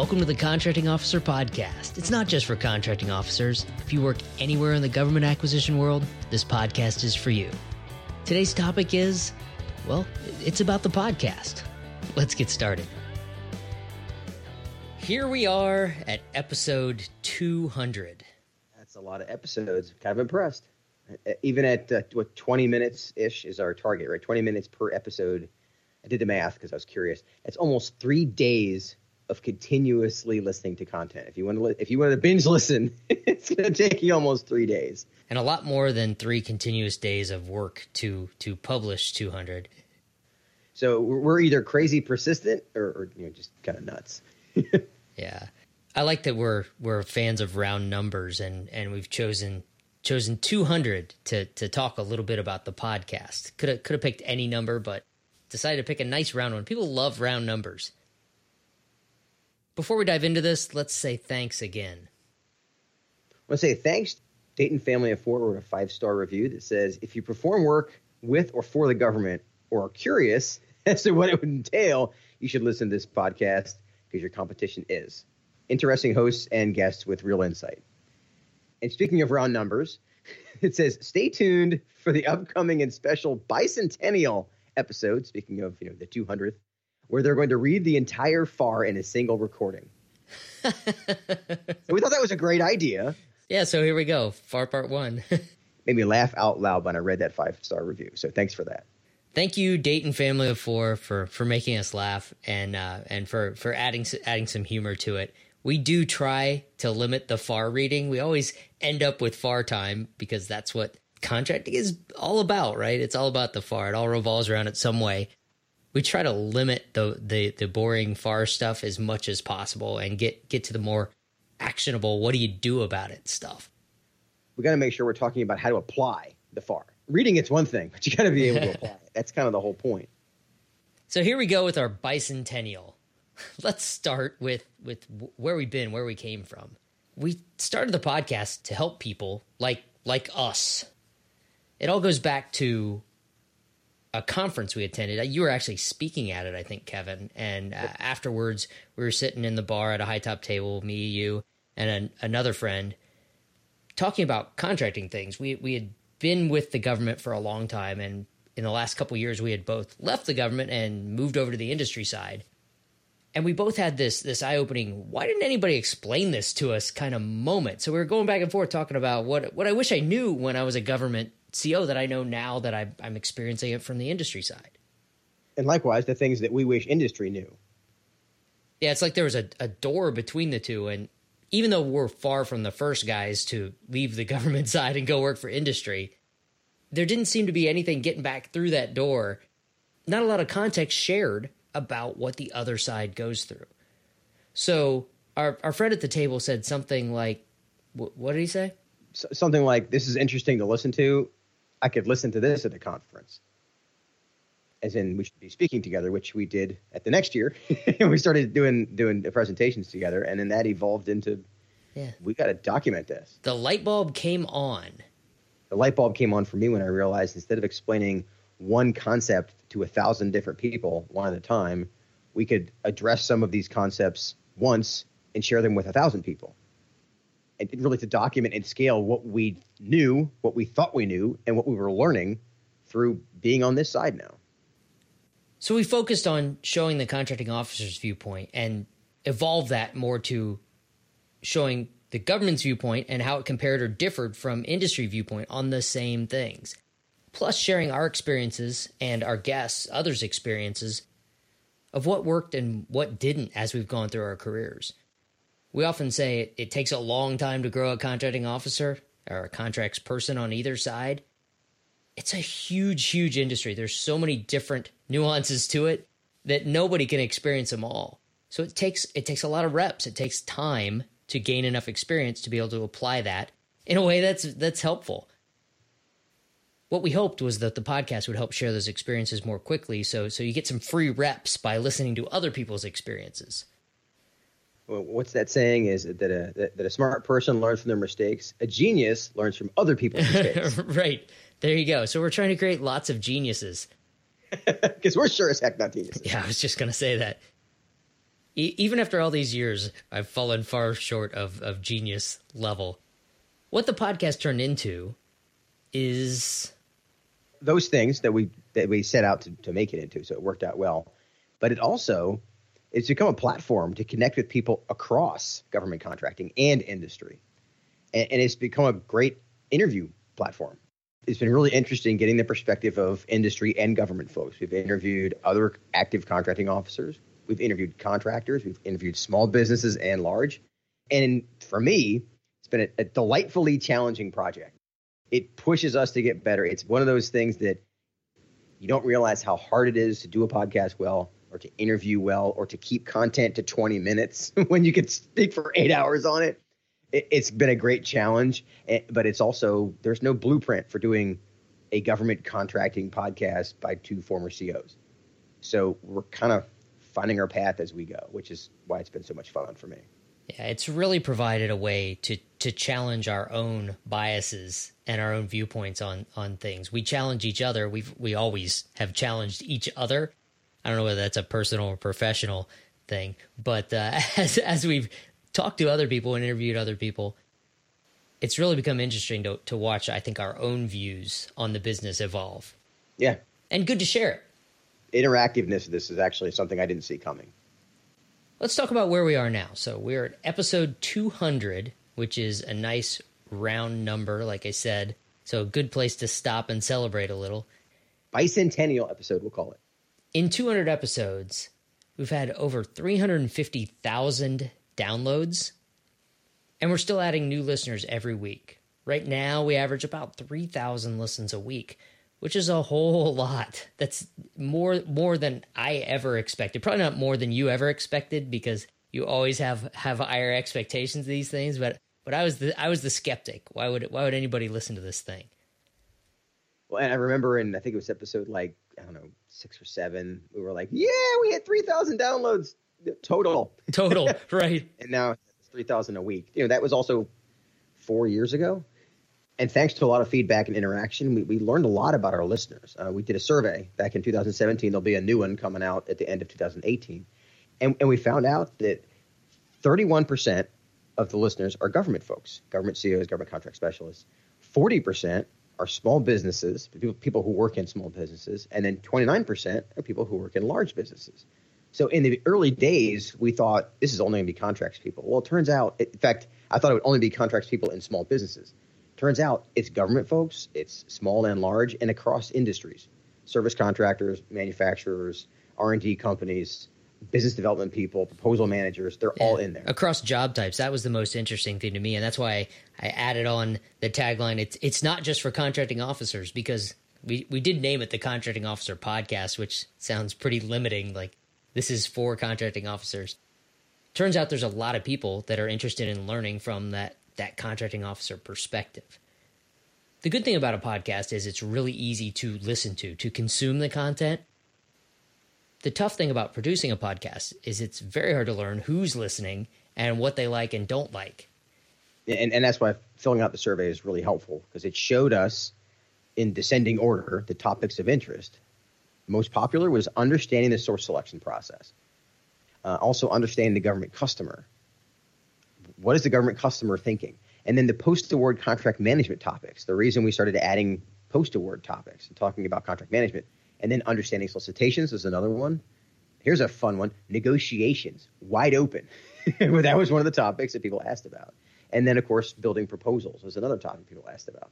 Welcome to the Contracting Officer Podcast. It's not just for contracting officers. If you work anywhere in the government acquisition world, this podcast is for you. Today's topic is, well, it's about the podcast. Let's get started. Here we are at episode 200. That's a lot of episodes. Kind of impressed. Even at uh, what 20 minutes ish is our target, right? 20 minutes per episode. I did the math because I was curious. It's almost three days of continuously listening to content. If you want to, li- if you want to binge listen, it's going to take you almost three days, and a lot more than three continuous days of work to to publish 200. So we're either crazy persistent or, or you know just kind of nuts. yeah, I like that we're we're fans of round numbers, and and we've chosen chosen 200 to to talk a little bit about the podcast. Could have could have picked any number, but decided to pick a nice round one. People love round numbers. Before we dive into this, let's say thanks again. I want to say thanks. Dayton Family of Four wrote a five star review that says if you perform work with or for the government or are curious as to what it would entail, you should listen to this podcast because your competition is. Interesting hosts and guests with real insight. And speaking of round numbers, it says stay tuned for the upcoming and special bicentennial episode. Speaking of, you know, the 200th where they're going to read the entire FAR in a single recording. so we thought that was a great idea. Yeah, so here we go. FAR part one. Made me laugh out loud when I read that five star review. So thanks for that. Thank you, Dayton Family of Four, for for making us laugh and uh, and for for adding adding some humor to it. We do try to limit the FAR reading. We always end up with FAR time because that's what contracting is all about, right? It's all about the FAR. It all revolves around it some way we try to limit the, the the boring far stuff as much as possible and get get to the more actionable what do you do about it stuff. We got to make sure we're talking about how to apply the far. Reading it's one thing but you got to be able to apply it. That's kind of the whole point. So here we go with our bicentennial. Let's start with with where we've been where we came from. We started the podcast to help people like like us. It all goes back to a conference we attended. You were actually speaking at it, I think, Kevin. And uh, afterwards, we were sitting in the bar at a high top table, me, you, and an, another friend, talking about contracting things. We we had been with the government for a long time, and in the last couple years, we had both left the government and moved over to the industry side. And we both had this this eye opening. Why didn't anybody explain this to us? Kind of moment. So we were going back and forth talking about what what I wish I knew when I was a government CO that I know now that I, I'm experiencing it from the industry side. And likewise, the things that we wish industry knew. Yeah, it's like there was a, a door between the two. And even though we're far from the first guys to leave the government side and go work for industry, there didn't seem to be anything getting back through that door. Not a lot of context shared about what the other side goes through. So our our friend at the table said something like, "What did he say?" something like, "This is interesting to listen to. I could listen to this at a conference. As in, we should be speaking together, which we did at the next year. And we started doing doing the presentations together, and then that evolved into, yeah, we got to document this. The light bulb came on. The light bulb came on for me when I realized instead of explaining one concept to a thousand different people one at a time, we could address some of these concepts once and share them with a thousand people really to document and scale what we knew, what we thought we knew, and what we were learning through being on this side now. So we focused on showing the contracting officer's viewpoint and evolved that more to showing the government's viewpoint and how it compared or differed from industry viewpoint on the same things. Plus sharing our experiences and our guests, others' experiences of what worked and what didn't as we've gone through our careers. We often say it, it takes a long time to grow a contracting officer or a contracts person on either side. It's a huge, huge industry. There's so many different nuances to it that nobody can experience them all. So it takes it takes a lot of reps. It takes time to gain enough experience to be able to apply that in a way that's that's helpful. What we hoped was that the podcast would help share those experiences more quickly so so you get some free reps by listening to other people's experiences what's that saying? Is that a that a smart person learns from their mistakes? A genius learns from other people's mistakes. Right. There you go. So we're trying to create lots of geniuses. Because we're sure as heck not geniuses. Yeah i was just going to say that. E- even after all these years, I've fallen far short of, of genius level. What the podcast turned into is those things that we that we set out to, to make it into, so it worked out well. But it also it's become a platform to connect with people across government contracting and industry, and, and it's become a great interview platform. It's been really interesting getting the perspective of industry and government folks. We've interviewed other active contracting officers. We've interviewed contractors. We've interviewed small businesses and large. And for me, it's been a, a delightfully challenging project. It pushes us to get better. It's one of those things that you don't realize how hard it is to do a podcast well or to interview well or to keep content to 20 minutes when you could speak for eight hours on it it, has been a great challenge, eh, but it's also there's no blueprint for doing a government contracting podcast by two former COs. So we're kind of finding our path as we go, which is why it's been so much fun for me. Yeah, it's really provided a way to to challenge our own biases and our own viewpoints on on things. We challenge each other. We we always have challenged each other. I don't know whether that's a personal or professional thing, but uh, as as we've talked to other people and interviewed other people, it's really become interesting to, to watch, I think, our own views on the business evolve. Yeah. And good to share it. Interactiveness of this is actually something I didn't see coming. Let's talk about where we are now. So we're at episode 200, which is a nice round number, like I said. So a good place to stop and celebrate a little. Bicentennial episode, we'll call it. In 200 episodes, we've had over 350,000 downloads, and we're still adding new listeners every week. Right now, we average about 3,000 listens a week, which is a whole lot. That's more more than I ever expected. Probably not more than you ever expected because you always have have higher expectations of these things, but but I was the I was the skeptic. Why would why would anybody listen to this thing? Well, and I remember in I think it was episode like I don't know six or seven, we were like, yeah, we had three thousand downloads total. Total, right. and now it's 3000 a week. You know, that was also 4 years ago. And thanks to a lot of feedback and interaction, we, we learned a lot about our listeners. Uh, we did a survey back in 2017. There'll be a new one coming out at the end of 2018. And, and we found out that 31% of the listeners are government folks, government COs, government contract specialists. 40% are small businesses, people, who work in small businesses. And then 29% are people who work in large businesses. So in the early days, we thought this is only going to be contracts people. Well, it turns out, in fact, I thought it would only be contracts people in small businesses. Turns out it's government folks, it's small and large, and across industries, service contractors, manufacturers, R and D companies, business development people, proposal managers. They're yeah. all in there across job types. That was the most interesting thing to me, and that's why I added on the tagline. It's it's not just for contracting officers because we we did name it the contracting officer podcast, which sounds pretty limiting. Like this is for contracting officers. Turns out there's a lot of people that are interested in learning from that that contracting officer perspective. The good thing about a podcast is it's really easy to listen to, to consume the content. The tough thing about producing a podcast is it's very hard to learn who's listening and what they like and don't like. And, and that's why filling out the survey is really helpful because it showed us in descending order the topics of interest most popular was understanding the source selection process. Uh, also, understanding the government customer. What is the government customer thinking? And then the post award contract management topics. The reason we started adding post award topics and talking about contract management. And then understanding solicitations is another one. Here's a fun one negotiations, wide open. that was one of the topics that people asked about. And then, of course, building proposals was another topic people asked about.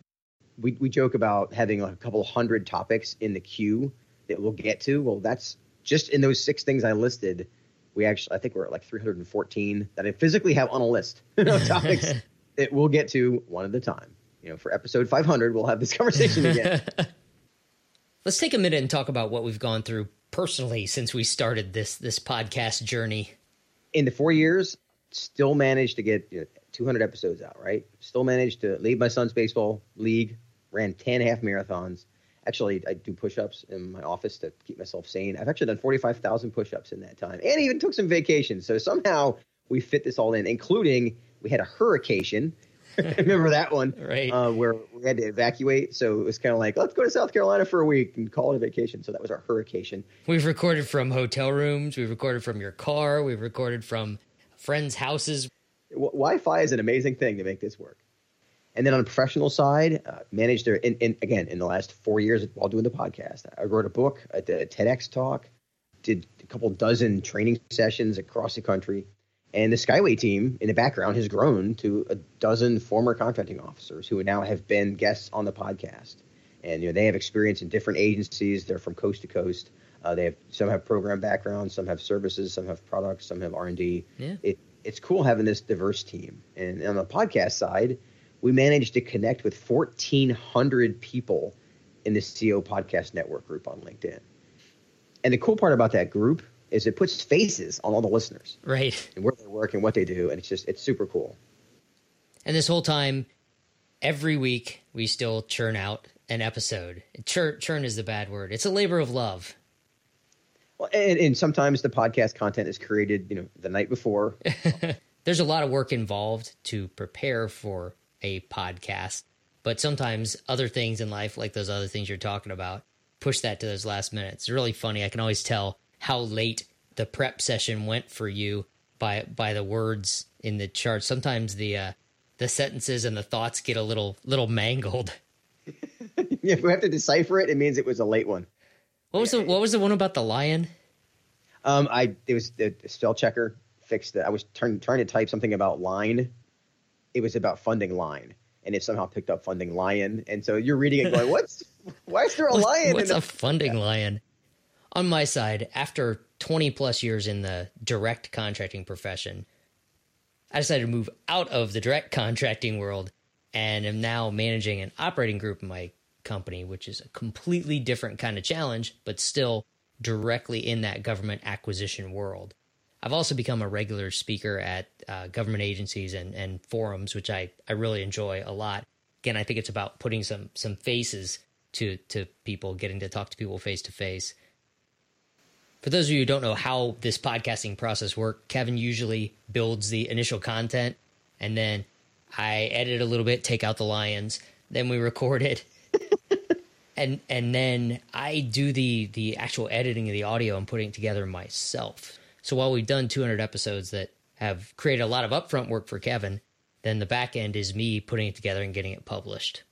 We, we joke about having like a couple hundred topics in the queue that we'll get to. Well, that's just in those six things I listed. We actually, I think we're at like 314 that I physically have on a list of topics that we'll get to one at a time. You know, for episode 500, we'll have this conversation again. Let's take a minute and talk about what we've gone through personally since we started this this podcast journey. In the four years, still managed to get you know, 200 episodes out. Right, still managed to lead my son's baseball league, ran 10 half marathons, actually I do push-ups in my office to keep myself sane. I've actually done 45,000 push-ups in that time, and even took some vacations. So somehow we fit this all in, including we had a hurricane Remember that one, right? Uh, where we had to evacuate, so it was kind of like let's go to South Carolina for a week and call it a vacation. So that was our hurricane. We've recorded from hotel rooms. We've recorded from your car. We've recorded from friends' houses. W- Wi-Fi is an amazing thing to make this work. And then on the professional side, uh, managed their in, in, again in the last four years while doing the podcast. I wrote a book, I did a TEDx talk, did a couple dozen training sessions across the country, and the Skyway team in the background has grown to a dozen former contracting officers who now have been guests on the podcast. And you know they have experience in different agencies. They're from coast to coast. Uh, they have some have program backgrounds, some have services, some have products, some have R and D. Yeah. It, it's cool having this diverse team. And on the podcast side, we managed to connect with 1,400 people in the CO Podcast Network group on LinkedIn. And the cool part about that group is it puts faces on all the listeners, right? And where they work and what they do, and it's just it's super cool. And this whole time, every week we still churn out an episode. Churn, churn is the bad word. It's a labor of love. Well, and, and sometimes the podcast content is created, you know, the night before. There's a lot of work involved to prepare for a podcast, but sometimes other things in life, like those other things you're talking about, push that to those last minutes. It's really funny. I can always tell how late the prep session went for you by by the words in the chart. Sometimes the uh, the sentences and the thoughts get a little little mangled. if we have to decipher it, it means it was a late one. What was the What was the one about the lion? Um, I it was the spell checker fixed it. I was trying trying to type something about line. It was about funding line, and it somehow picked up funding lion. And so you're reading it going, "What's why is there a what's, lion?" What's a, a funding yeah. lion? On my side, after 20 plus years in the direct contracting profession, I decided to move out of the direct contracting world and am now managing an operating group in my company, which is a completely different kind of challenge, but still directly in that government acquisition world. I've also become a regular speaker at uh, government agencies and, and forums, which I, I really enjoy a lot. Again, I think it's about putting some some faces to to people, getting to talk to people face to face. For those of you who don't know how this podcasting process works, Kevin usually builds the initial content, and then I edit a little bit, take out the lions, then we record it, and and then I do the the actual editing of the audio and putting it together myself. So while we've done 200 episodes that have created a lot of upfront work for Kevin, then the back end is me putting it together and getting it published.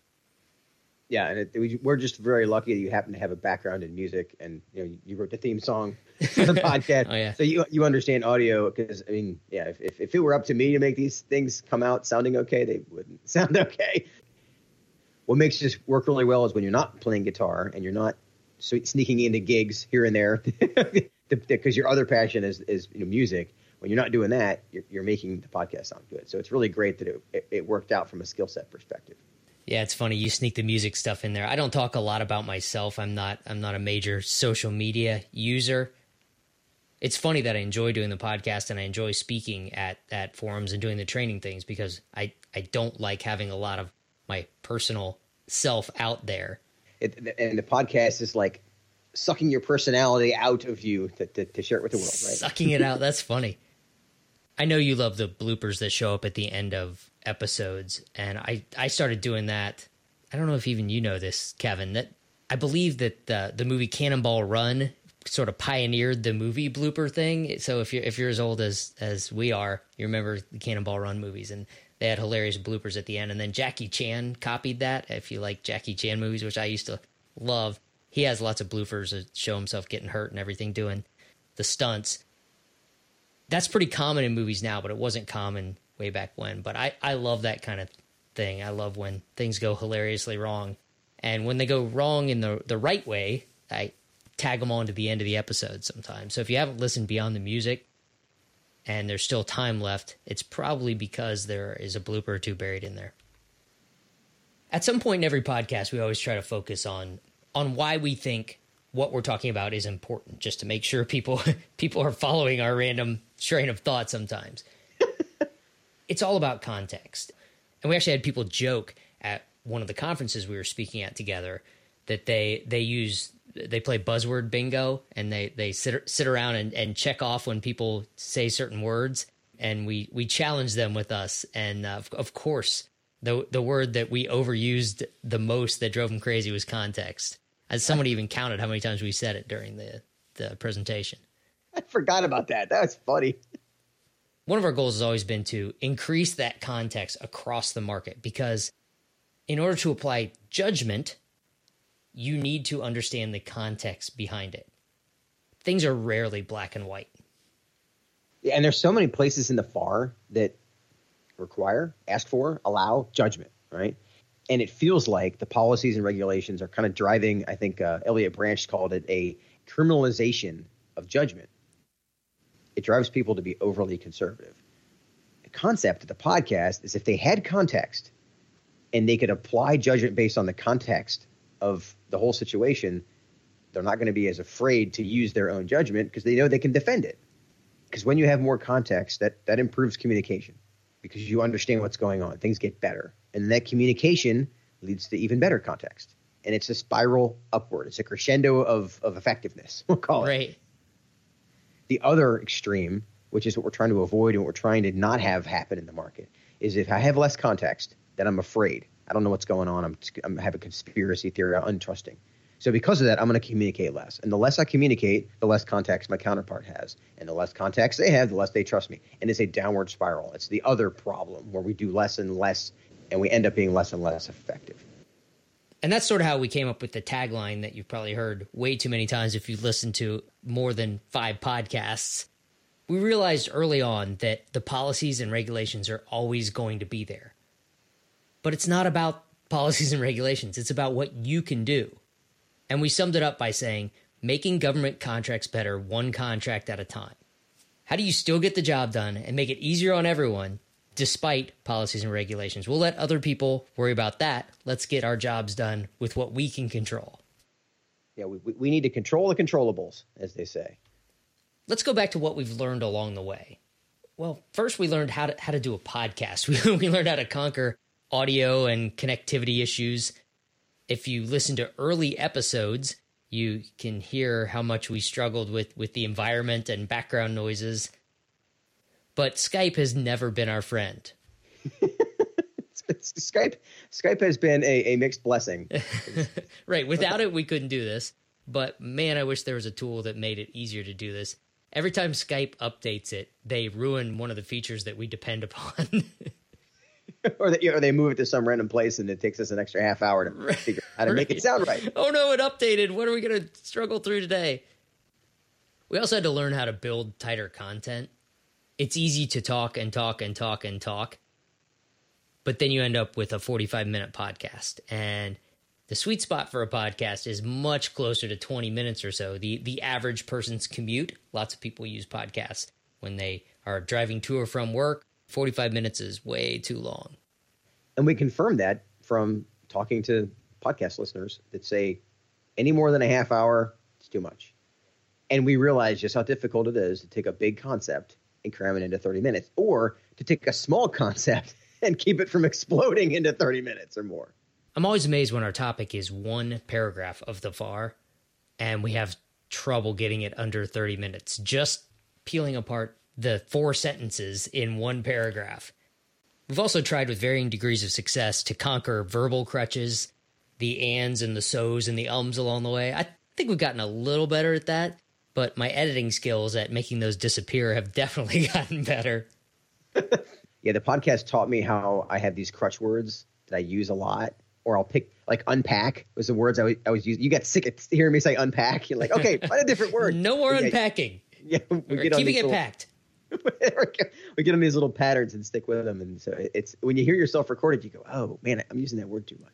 Yeah, and it, we're just very lucky that you happen to have a background in music, and you know you wrote the theme song for the podcast, oh, yeah. so you you understand audio. Because I mean, yeah, if, if if it were up to me to make these things come out sounding okay, they wouldn't sound okay. What makes this work really well is when you're not playing guitar and you're not sneaking into gigs here and there, because your other passion is is you know, music. When you're not doing that, you're, you're making the podcast sound good. So it's really great that it, it, it worked out from a skill set perspective. Yeah, it's funny you sneak the music stuff in there. I don't talk a lot about myself. I'm not I'm not a major social media user. It's funny that I enjoy doing the podcast and I enjoy speaking at at forums and doing the training things because I I don't like having a lot of my personal self out there. It, and the podcast is like sucking your personality out of you to, to, to share it with the world, right? Sucking it out. That's funny. I know you love the bloopers that show up at the end of episodes, and I I started doing that. I don't know if even you know this, Kevin. That I believe that the the movie Cannonball Run sort of pioneered the movie blooper thing. So if you're if you're as old as as we are, you remember the Cannonball Run movies, and they had hilarious bloopers at the end. And then Jackie Chan copied that. If you like Jackie Chan movies, which I used to love, he has lots of bloopers that show himself getting hurt and everything doing the stunts that's pretty common in movies now, but it wasn't common way back when. But I, I love that kind of thing. I love when things go hilariously wrong. And when they go wrong in the, the right way, I tag them on to the end of the episode sometimes. So if you haven't listened beyond the music and there's still time left, it's probably because there is a blooper or two buried in there. At some point in every podcast, we always try to focus on on why we think what we're talking about is important, just to make sure people people are following our random train of thought sometimes. It's all about context. And we actually had people joke at one of the conferences we were speaking at together that they they use they play buzzword bingo and they they sit sit around and, and check off when people say certain words and we we challenge them with us and uh, of, of course The the word that we overused the most that drove them crazy was context. As somebody even counted how many times we said it during the the presentation. I forgot about that. That was funny. One of our goals has always been to increase that context across the market because in order to apply judgment, you need to understand the context behind it. Things are rarely black and white. Yeah, and there's so many places in the FAR that require, ask for, allow judgment, right? And it feels like the policies and regulations are kind of driving, I think uh, Elliott Branch called it a criminalization of judgment. It drives people to be overly conservative. The concept of the podcast is if they had context and they could apply judgment based on the context of the whole situation, they're not going to be as afraid to use their own judgment because they know they can defend it. Because when you have more context, that, that improves communication because you understand what's going on. Things get better. And that communication leads to even better context. And it's a spiral upward. It's a crescendo of, of effectiveness, we'll call it. Right. The other extreme, which is what we're trying to avoid and what we're trying to not have happen in the market, is if I have less context, then I'm afraid. I don't know what's going on. I'm, I'm have a conspiracy theory. I'm untrusting. So because of that, I'm going to communicate less. And the less I communicate, the less context my counterpart has. And the less context they have, the less they trust me. And it's a downward spiral. It's the other problem where we do less and less and we end up being less and less effective. And that's sort of how we came up with the tagline that you've probably heard way too many times if you've listened to more than five podcasts. We realized early on that the policies and regulations are always going to be there. But it's not about policies and regulations, it's about what you can do. And we summed it up by saying making government contracts better one contract at a time. How do you still get the job done and make it easier on everyone despite policies and regulations? We'll let other people worry about that. Let's get our jobs done with what we can control. Yeah, we, we need to control the controllables, as they say. Let's go back to what we've learned along the way. Well, first we learned how to how to do a podcast. We, we learned how to conquer audio and connectivity issues if you listen to early episodes, you can hear how much we struggled with with the environment and background noises. But Skype has never been our friend. Skype Skype has been a, a mixed blessing. right. Without it we couldn't do this. But man, I wish there was a tool that made it easier to do this. Every time Skype updates it, they ruin one of the features that we depend upon. or, they, or they move it to some random place and it takes us an extra half hour to right. figure out how to right. make it sound right. Oh no, it updated. What are we going to struggle through today? We also had to learn how to build tighter content. It's easy to talk and talk and talk and talk, but then you end up with a 45 minute podcast. And the sweet spot for a podcast is much closer to 20 minutes or so. The the average person's commute, lots of people use podcasts when they are driving to or from work 45 minutes is way too long. And we confirmed that from talking to podcast listeners that say any more than a half hour, it's too much. And we realized just how difficult it is to take a big concept and cram it into 30 minutes, or to take a small concept and keep it from exploding into 30 minutes or more. I'm always amazed when our topic is one paragraph of the FAR and we have trouble getting it under 30 minutes. Just peeling apart the four sentences in one paragraph. We've also tried with varying degrees of success to conquer verbal crutches, the ands and the so's and the ums along the way. I think we've gotten a little better at that, but my editing skills at making those disappear have definitely gotten better. yeah, the podcast taught me how I have these crutch words that I use a lot, or I'll pick like unpack was the words I was, I was using. You got sick of hearing me say unpack. You're like, okay, find a different word. no more unpacking. Yeah, we get keeping it little, packed. we get them these little patterns and stick with them. And so it's when you hear yourself recorded, you go, "Oh man, I'm using that word too much."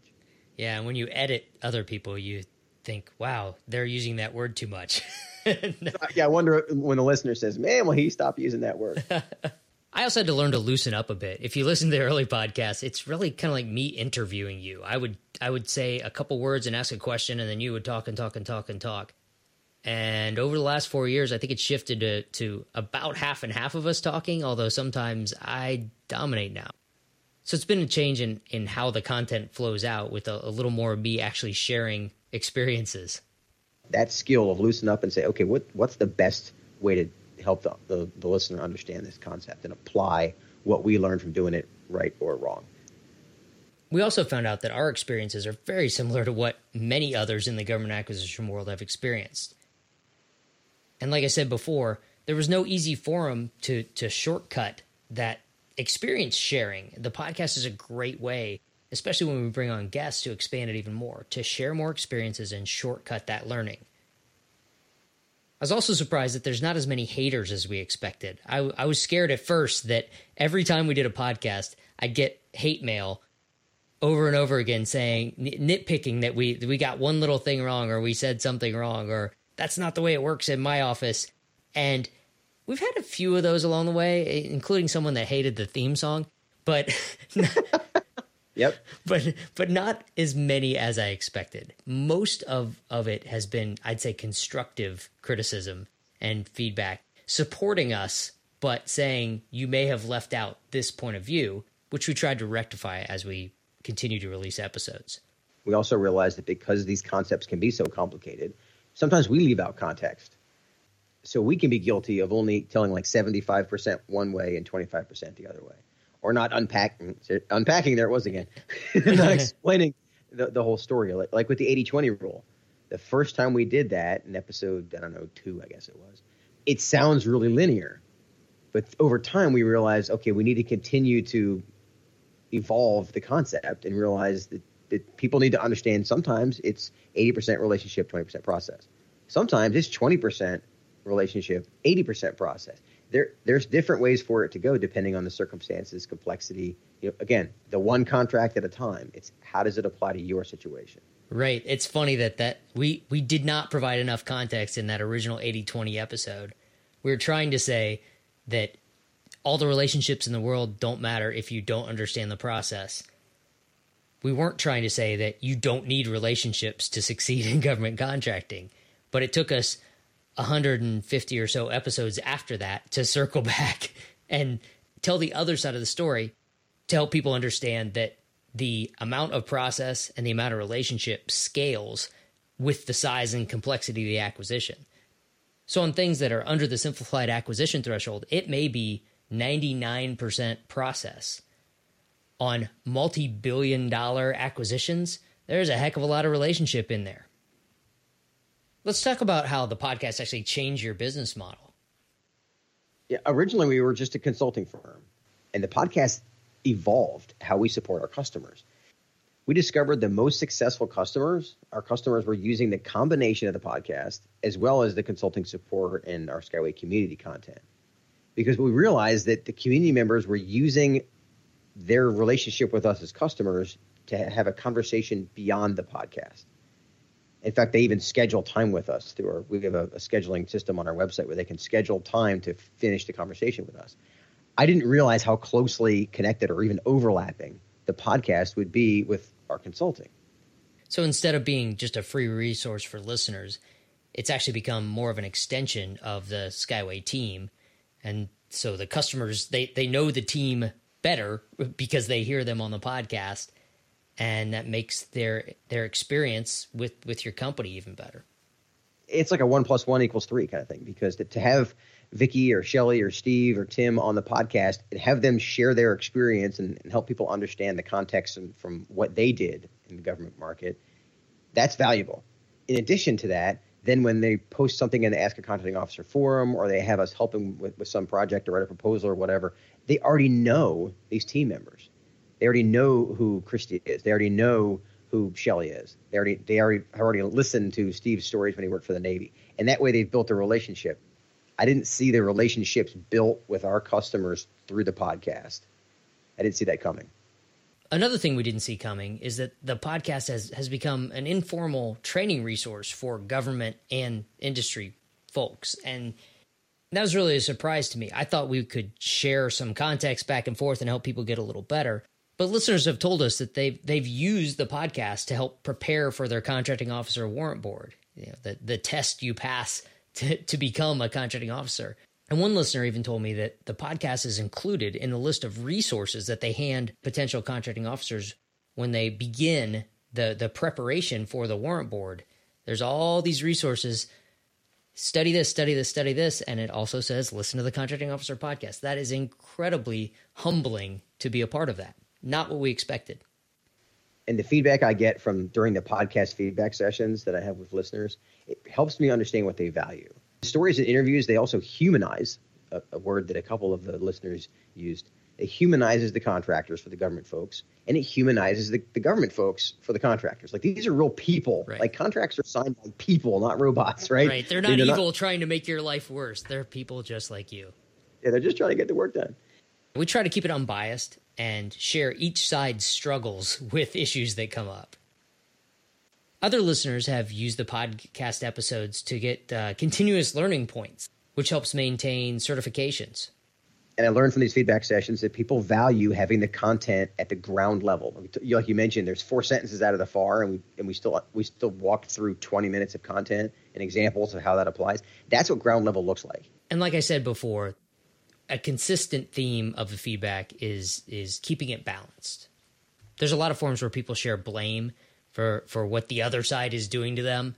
Yeah, and when you edit other people, you think, "Wow, they're using that word too much." yeah, I wonder when the listener says, "Man, will he stop using that word?" I also had to learn to loosen up a bit. If you listen to the early podcasts, it's really kind of like me interviewing you. I would I would say a couple words and ask a question, and then you would talk and talk and talk and talk. And over the last four years, I think it's shifted to, to about half and half of us talking, although sometimes I dominate now. So it's been a change in, in how the content flows out with a, a little more of me actually sharing experiences. That skill of loosen up and say, okay, what, what's the best way to help the, the, the listener understand this concept and apply what we learned from doing it right or wrong? We also found out that our experiences are very similar to what many others in the government acquisition world have experienced. And like I said before, there was no easy forum to to shortcut that experience sharing. The podcast is a great way, especially when we bring on guests to expand it even more, to share more experiences and shortcut that learning. I was also surprised that there's not as many haters as we expected. I, I was scared at first that every time we did a podcast, I'd get hate mail over and over again saying nitpicking that we we got one little thing wrong or we said something wrong or that's not the way it works in my office. And we've had a few of those along the way, including someone that hated the theme song, but Yep. But but not as many as I expected. Most of of it has been I'd say constructive criticism and feedback supporting us but saying you may have left out this point of view, which we tried to rectify as we continue to release episodes. We also realized that because these concepts can be so complicated, sometimes we leave out context. So we can be guilty of only telling like 75% one way and 25% the other way or not unpacking unpacking there it was again. Not explaining the, the whole story. Like, like with the 80-20 rule the first time we did that in episode i don't know two i guess it was it sounds really linear. But over time we realized okay we need to continue to evolve the concept and realize that, that people need to understand sometimes it's 80% relationship 20% process. Sometimes it's 20% relationship 80% process there there's different ways for it to go depending on the circumstances, complexity. You know, again, the one contract at a time. It's how does it apply to your situation? Right. It's funny that that we we did not provide enough context in that original 80-20 episode. We were trying to say that all the relationships in the world don't matter if you don't understand the process. We weren't trying to say that you don't need relationships to succeed in government contracting, but it took us 150 or so episodes after that to circle back and tell the other side of the story to help people understand that the amount of process and the amount of relationship scales with the size and complexity of the acquisition. So, on things that are under the simplified acquisition threshold, it may be 99% process. On multi billion dollar acquisitions, there's a heck of a lot of relationship in there. Let's talk about how the podcast actually changed your business model. Yeah, originally we were just a consulting firm, and the podcast evolved how we support our customers. We discovered the most successful customers, our customers were using the combination of the podcast as well as the consulting support and our Skyway community content. Because we realized that the community members were using their relationship with us as customers to have a conversation beyond the podcast. In fact, they even schedule time with us through our. We have a, a, scheduling system on our website where they can schedule time to finish the conversation with us. I didn't realize how closely connected or even overlapping the podcast would be with our consulting. So instead of being just a free resource for listeners, it's actually become more of an extension of the Skyway team, and so the customers they they know the team better because they hear them on the podcast and that makes their their experience with with your company even better. It's like a one plus one equals three kind of thing because to, to have Vicky or Shelly or Steve or Tim on the podcast and have them share their experience and, and help people understand the context and from what they did in the government market, that's valuable. In addition to that, then when they post something in the Ask a Contracting Officer forum or they have us helping with, with some project or write a proposal or whatever, they already know these team members. They already know who Christy is. They already know who Shelly is. They already they already already listened to Steve's stories when he worked for the Navy, and that way they've built a relationship. I didn't see the relationships built with our customers through the podcast. I didn't see that coming. Another thing we didn't see coming is that the podcast has has become an informal training resource for government and industry folks, and that was really a surprise to me. I thought we could share some context back and forth and help people get a little better. But listeners have told us that they've they've used the podcast to help prepare for their contracting officer warrant board, you know, the the test you pass to, to become a contracting officer. And one listener even told me that the podcast is included in the list of resources that they hand potential contracting officers when they begin the the preparation for the warrant board. There's all these resources. Study this, study this, study this, and it also says listen to the contracting officer podcast. That is incredibly humbling to be a part of that not what we expected. and the feedback I get from during the podcast feedback sessions that I have with listeners, it helps me understand what they value. Stories and interviews, they also humanize a, a word that a couple of the listeners used. It humanizes the contractors for the government folks, and it humanizes the, the government folks for the contractors. Like these are real people. Right. Like contracts are signed by people, not robots, right? Right. They're not they're evil not, trying to make your life worse. They're people just like you. Yeah, they're just trying to get the work done. We try to keep it unbiased and share each side's struggles with issues that come up. Other listeners have used the podcast episodes to get uh, continuous learning points, which helps maintain certifications. And I learned from these feedback sessions that people value having the content at the ground level. Like you mentioned, there's four sentences out of the FAR, and we and we still we still walked through 20 minutes of content and examples of how that applies. That's what ground level looks like. And like I said before, a consistent theme of the feedback is is keeping it balanced. There's a lot of forums where people share blame for for what the other side is doing to them,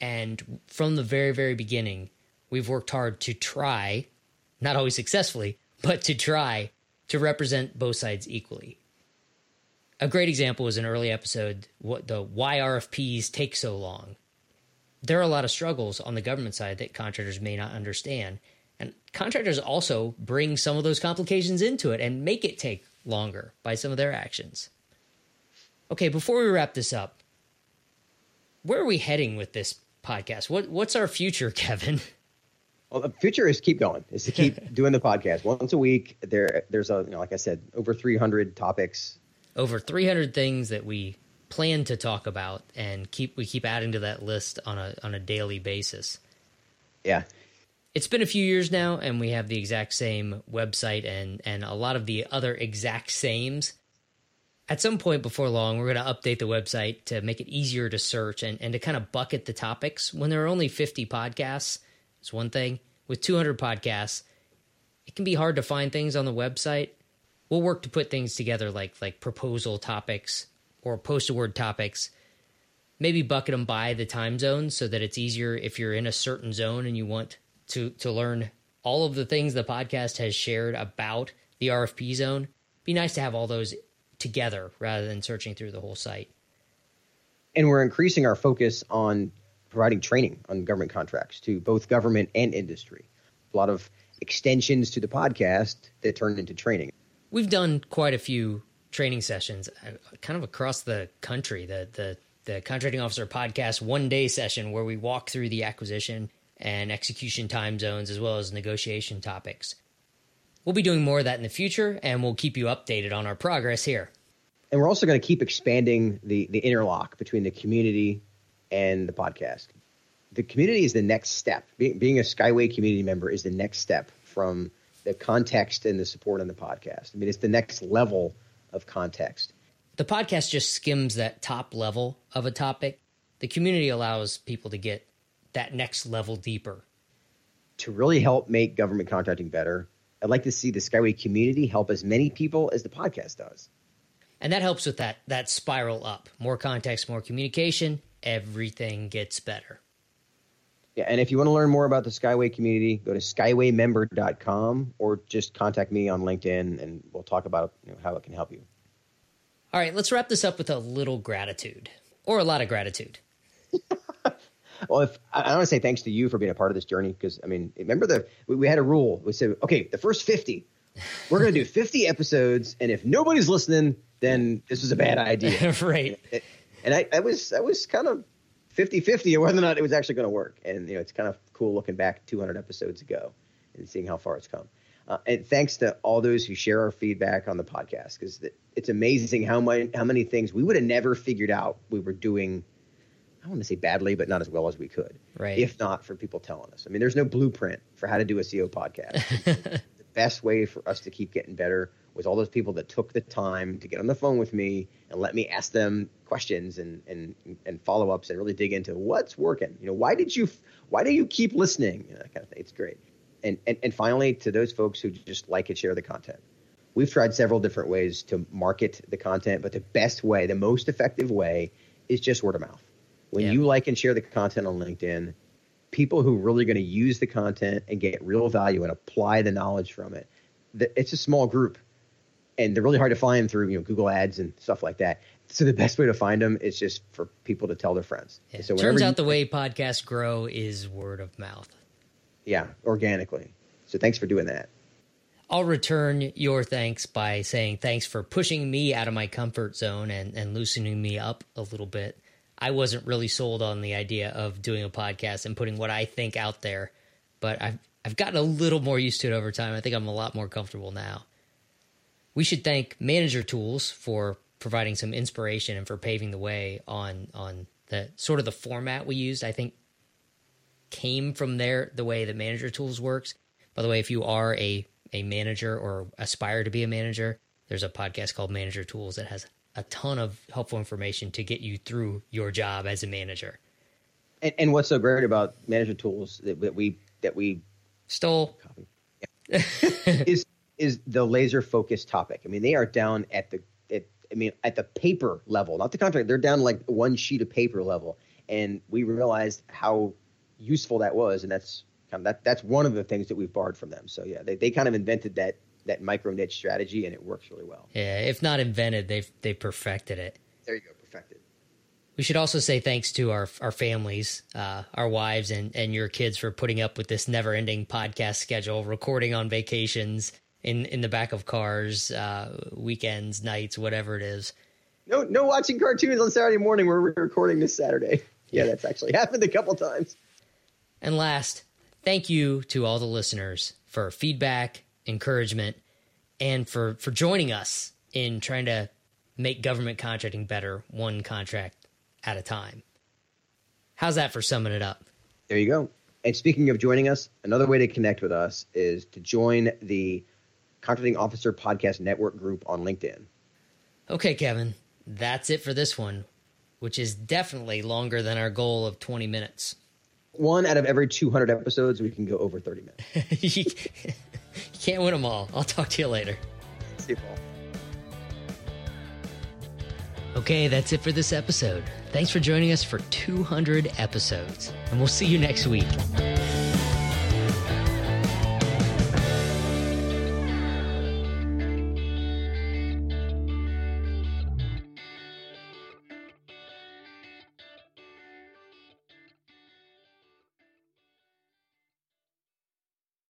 and from the very very beginning, we've worked hard to try, not always successfully, but to try to represent both sides equally. A great example was an early episode, what the why RFPs take so long. There are a lot of struggles on the government side that contractors may not understand, and contractors also bring some of those complications into it and make it take longer by some of their actions. Okay, before we wrap this up, where are we heading with this podcast? What what's our future, Kevin? Well, the future is keep going. Is to keep doing the podcast once a week. There, there's a you know, like I said, over 300 topics, over 300 things that we plan to talk about, and keep we keep adding to that list on a on a daily basis. Yeah, it's been a few years now, and we have the exact same website and and a lot of the other exact sames. At some point before long, we're going to update the website to make it easier to search and, and to kind of bucket the topics. When there are only 50 podcasts, it's one thing. With 200 podcasts, it can be hard to find things on the website. We'll work to put things together like like proposal topics or post award topics. Maybe bucket them by the time zone so that it's easier if you're in a certain zone and you want to to learn all of the things the podcast has shared about the RFP zone. Be nice to have all those together rather than searching through the whole site. And we're increasing our focus on providing training on government contracts to both government and industry. A lot of extensions to the podcast that turn into training. We've done quite a few training sessions uh, kind of across the country. The the the contracting officer podcast one day session where we walk through the acquisition and execution time zones, as well as negotiation topics. We'll be doing more of that in the future, and we'll keep you updated on our progress here. And we're also going to keep expanding the, the interlock between the community and the podcast. The community is the next step. Being, being a Skyway community member is the next step from the context and the support on the podcast. I mean, it's the next level of context. The podcast just skims that top level of a topic. The community allows people to get that next level deeper. To really help make government contracting better, I'd like to see the Skyway community help as many people as the podcast does. And that helps with that that spiral up. More context, more communication, everything gets better. Yeah, and if you want to learn more about the Skyway community, go to skywaymember.com or just contact me on LinkedIn and we'll talk about you know, how it can help you. All right, let's wrap this up with a little gratitude or a lot of gratitude. Well, if I, I want to say thanks to you for being a part of this journey because I mean, remember the we, we had a rule. We said, okay, the first fifty, we're going to do fifty episodes, and if nobody's listening, then this was a bad idea, right? And I, I was I was kind of 50-50 on whether or not it was actually going to work. And you know, it's kind of cool looking back 200 episodes ago and seeing how far it's come. Uh, and thanks to all those who share our feedback on the podcast because it's amazing how many how many things we would have never figured out we were doing I want to say badly, but not as well as we could. Right. If not for people telling us. I mean, there's no blueprint for how to do a SEO podcast. the best way for us to keep getting better was all those people that took the time to get on the phone with me and let me ask them questions and and and follow ups and really dig into what's working. You know, why did you why do you keep listening? You know, that kind of thing. It's great. And, and and finally, to those folks who just like and share the content, we've tried several different ways to market the content, but the best way, the most effective way, is just word of mouth when yeah. you like and share the content on LinkedIn, people who are really going to use the content and get real value and apply the knowledge from it, it's a small group. and they're really hard to find through you know Google Ads and stuff like that. So the best way to find them is just for people to tell their friends. Yeah. So Turns out the way podcasts grow is word of mouth. Yeah, organically. So thanks for doing that. I'll return your thanks by saying thanks for pushing me out of my comfort zone and, and loosening me up a little bit. I wasn't really sold on the idea of doing a podcast and putting what I think out there, but I've I've gotten a little more used to it over time. I think I'm a lot more comfortable now. We should thank Manager Tools for providing some inspiration and for paving the way on on the sort of the format we used. I think came from there the way that Manager Tools works. By the way, if you are a a manager or aspire to be a manager, there's a podcast called Manager Tools that has a ton of helpful information to get you through your job as a manager. And, and what's so great about Manager Tools that, that we that we stole yeah. is is the laser focused topic. I mean, they are down at the at, I mean at the paper level, not the contract. They're down like one sheet of paper level, and we realized how useful that was, and that's kind of that that's one of the things that we've borrowed from them. So yeah, they they kind of invented that that micro niche strategy, and it works really well. Yeah, if not invented, they've they perfected it. There you go, perfected. We should also say thanks to our our families, uh, our wives, and and your kids for putting up with this never ending podcast schedule, recording on vacations, in in the back of cars, uh, weekends, nights, whatever it is. No, no watching cartoons on Saturday morning. We're recording this Saturday. Yeah, that's actually happened a couple times. And last, thank you to all the listeners for feedback, encouragement, and for for joining us in trying to make government contracting better, one contract at a time. How's that for summing it up? There you go. And speaking of joining us, another way to connect with us is to join the Contracting Officer Podcast Network group on LinkedIn. Okay, Kevin, that's it for this one, which is definitely longer than our goal of 20 minutes. One out of every 200 episodes, we can go over 30 minutes. you can't win them all. I'll talk to you later. See you, Paul. Okay, that's it for this episode. Thanks for joining us for 200 episodes, and we'll see you next week.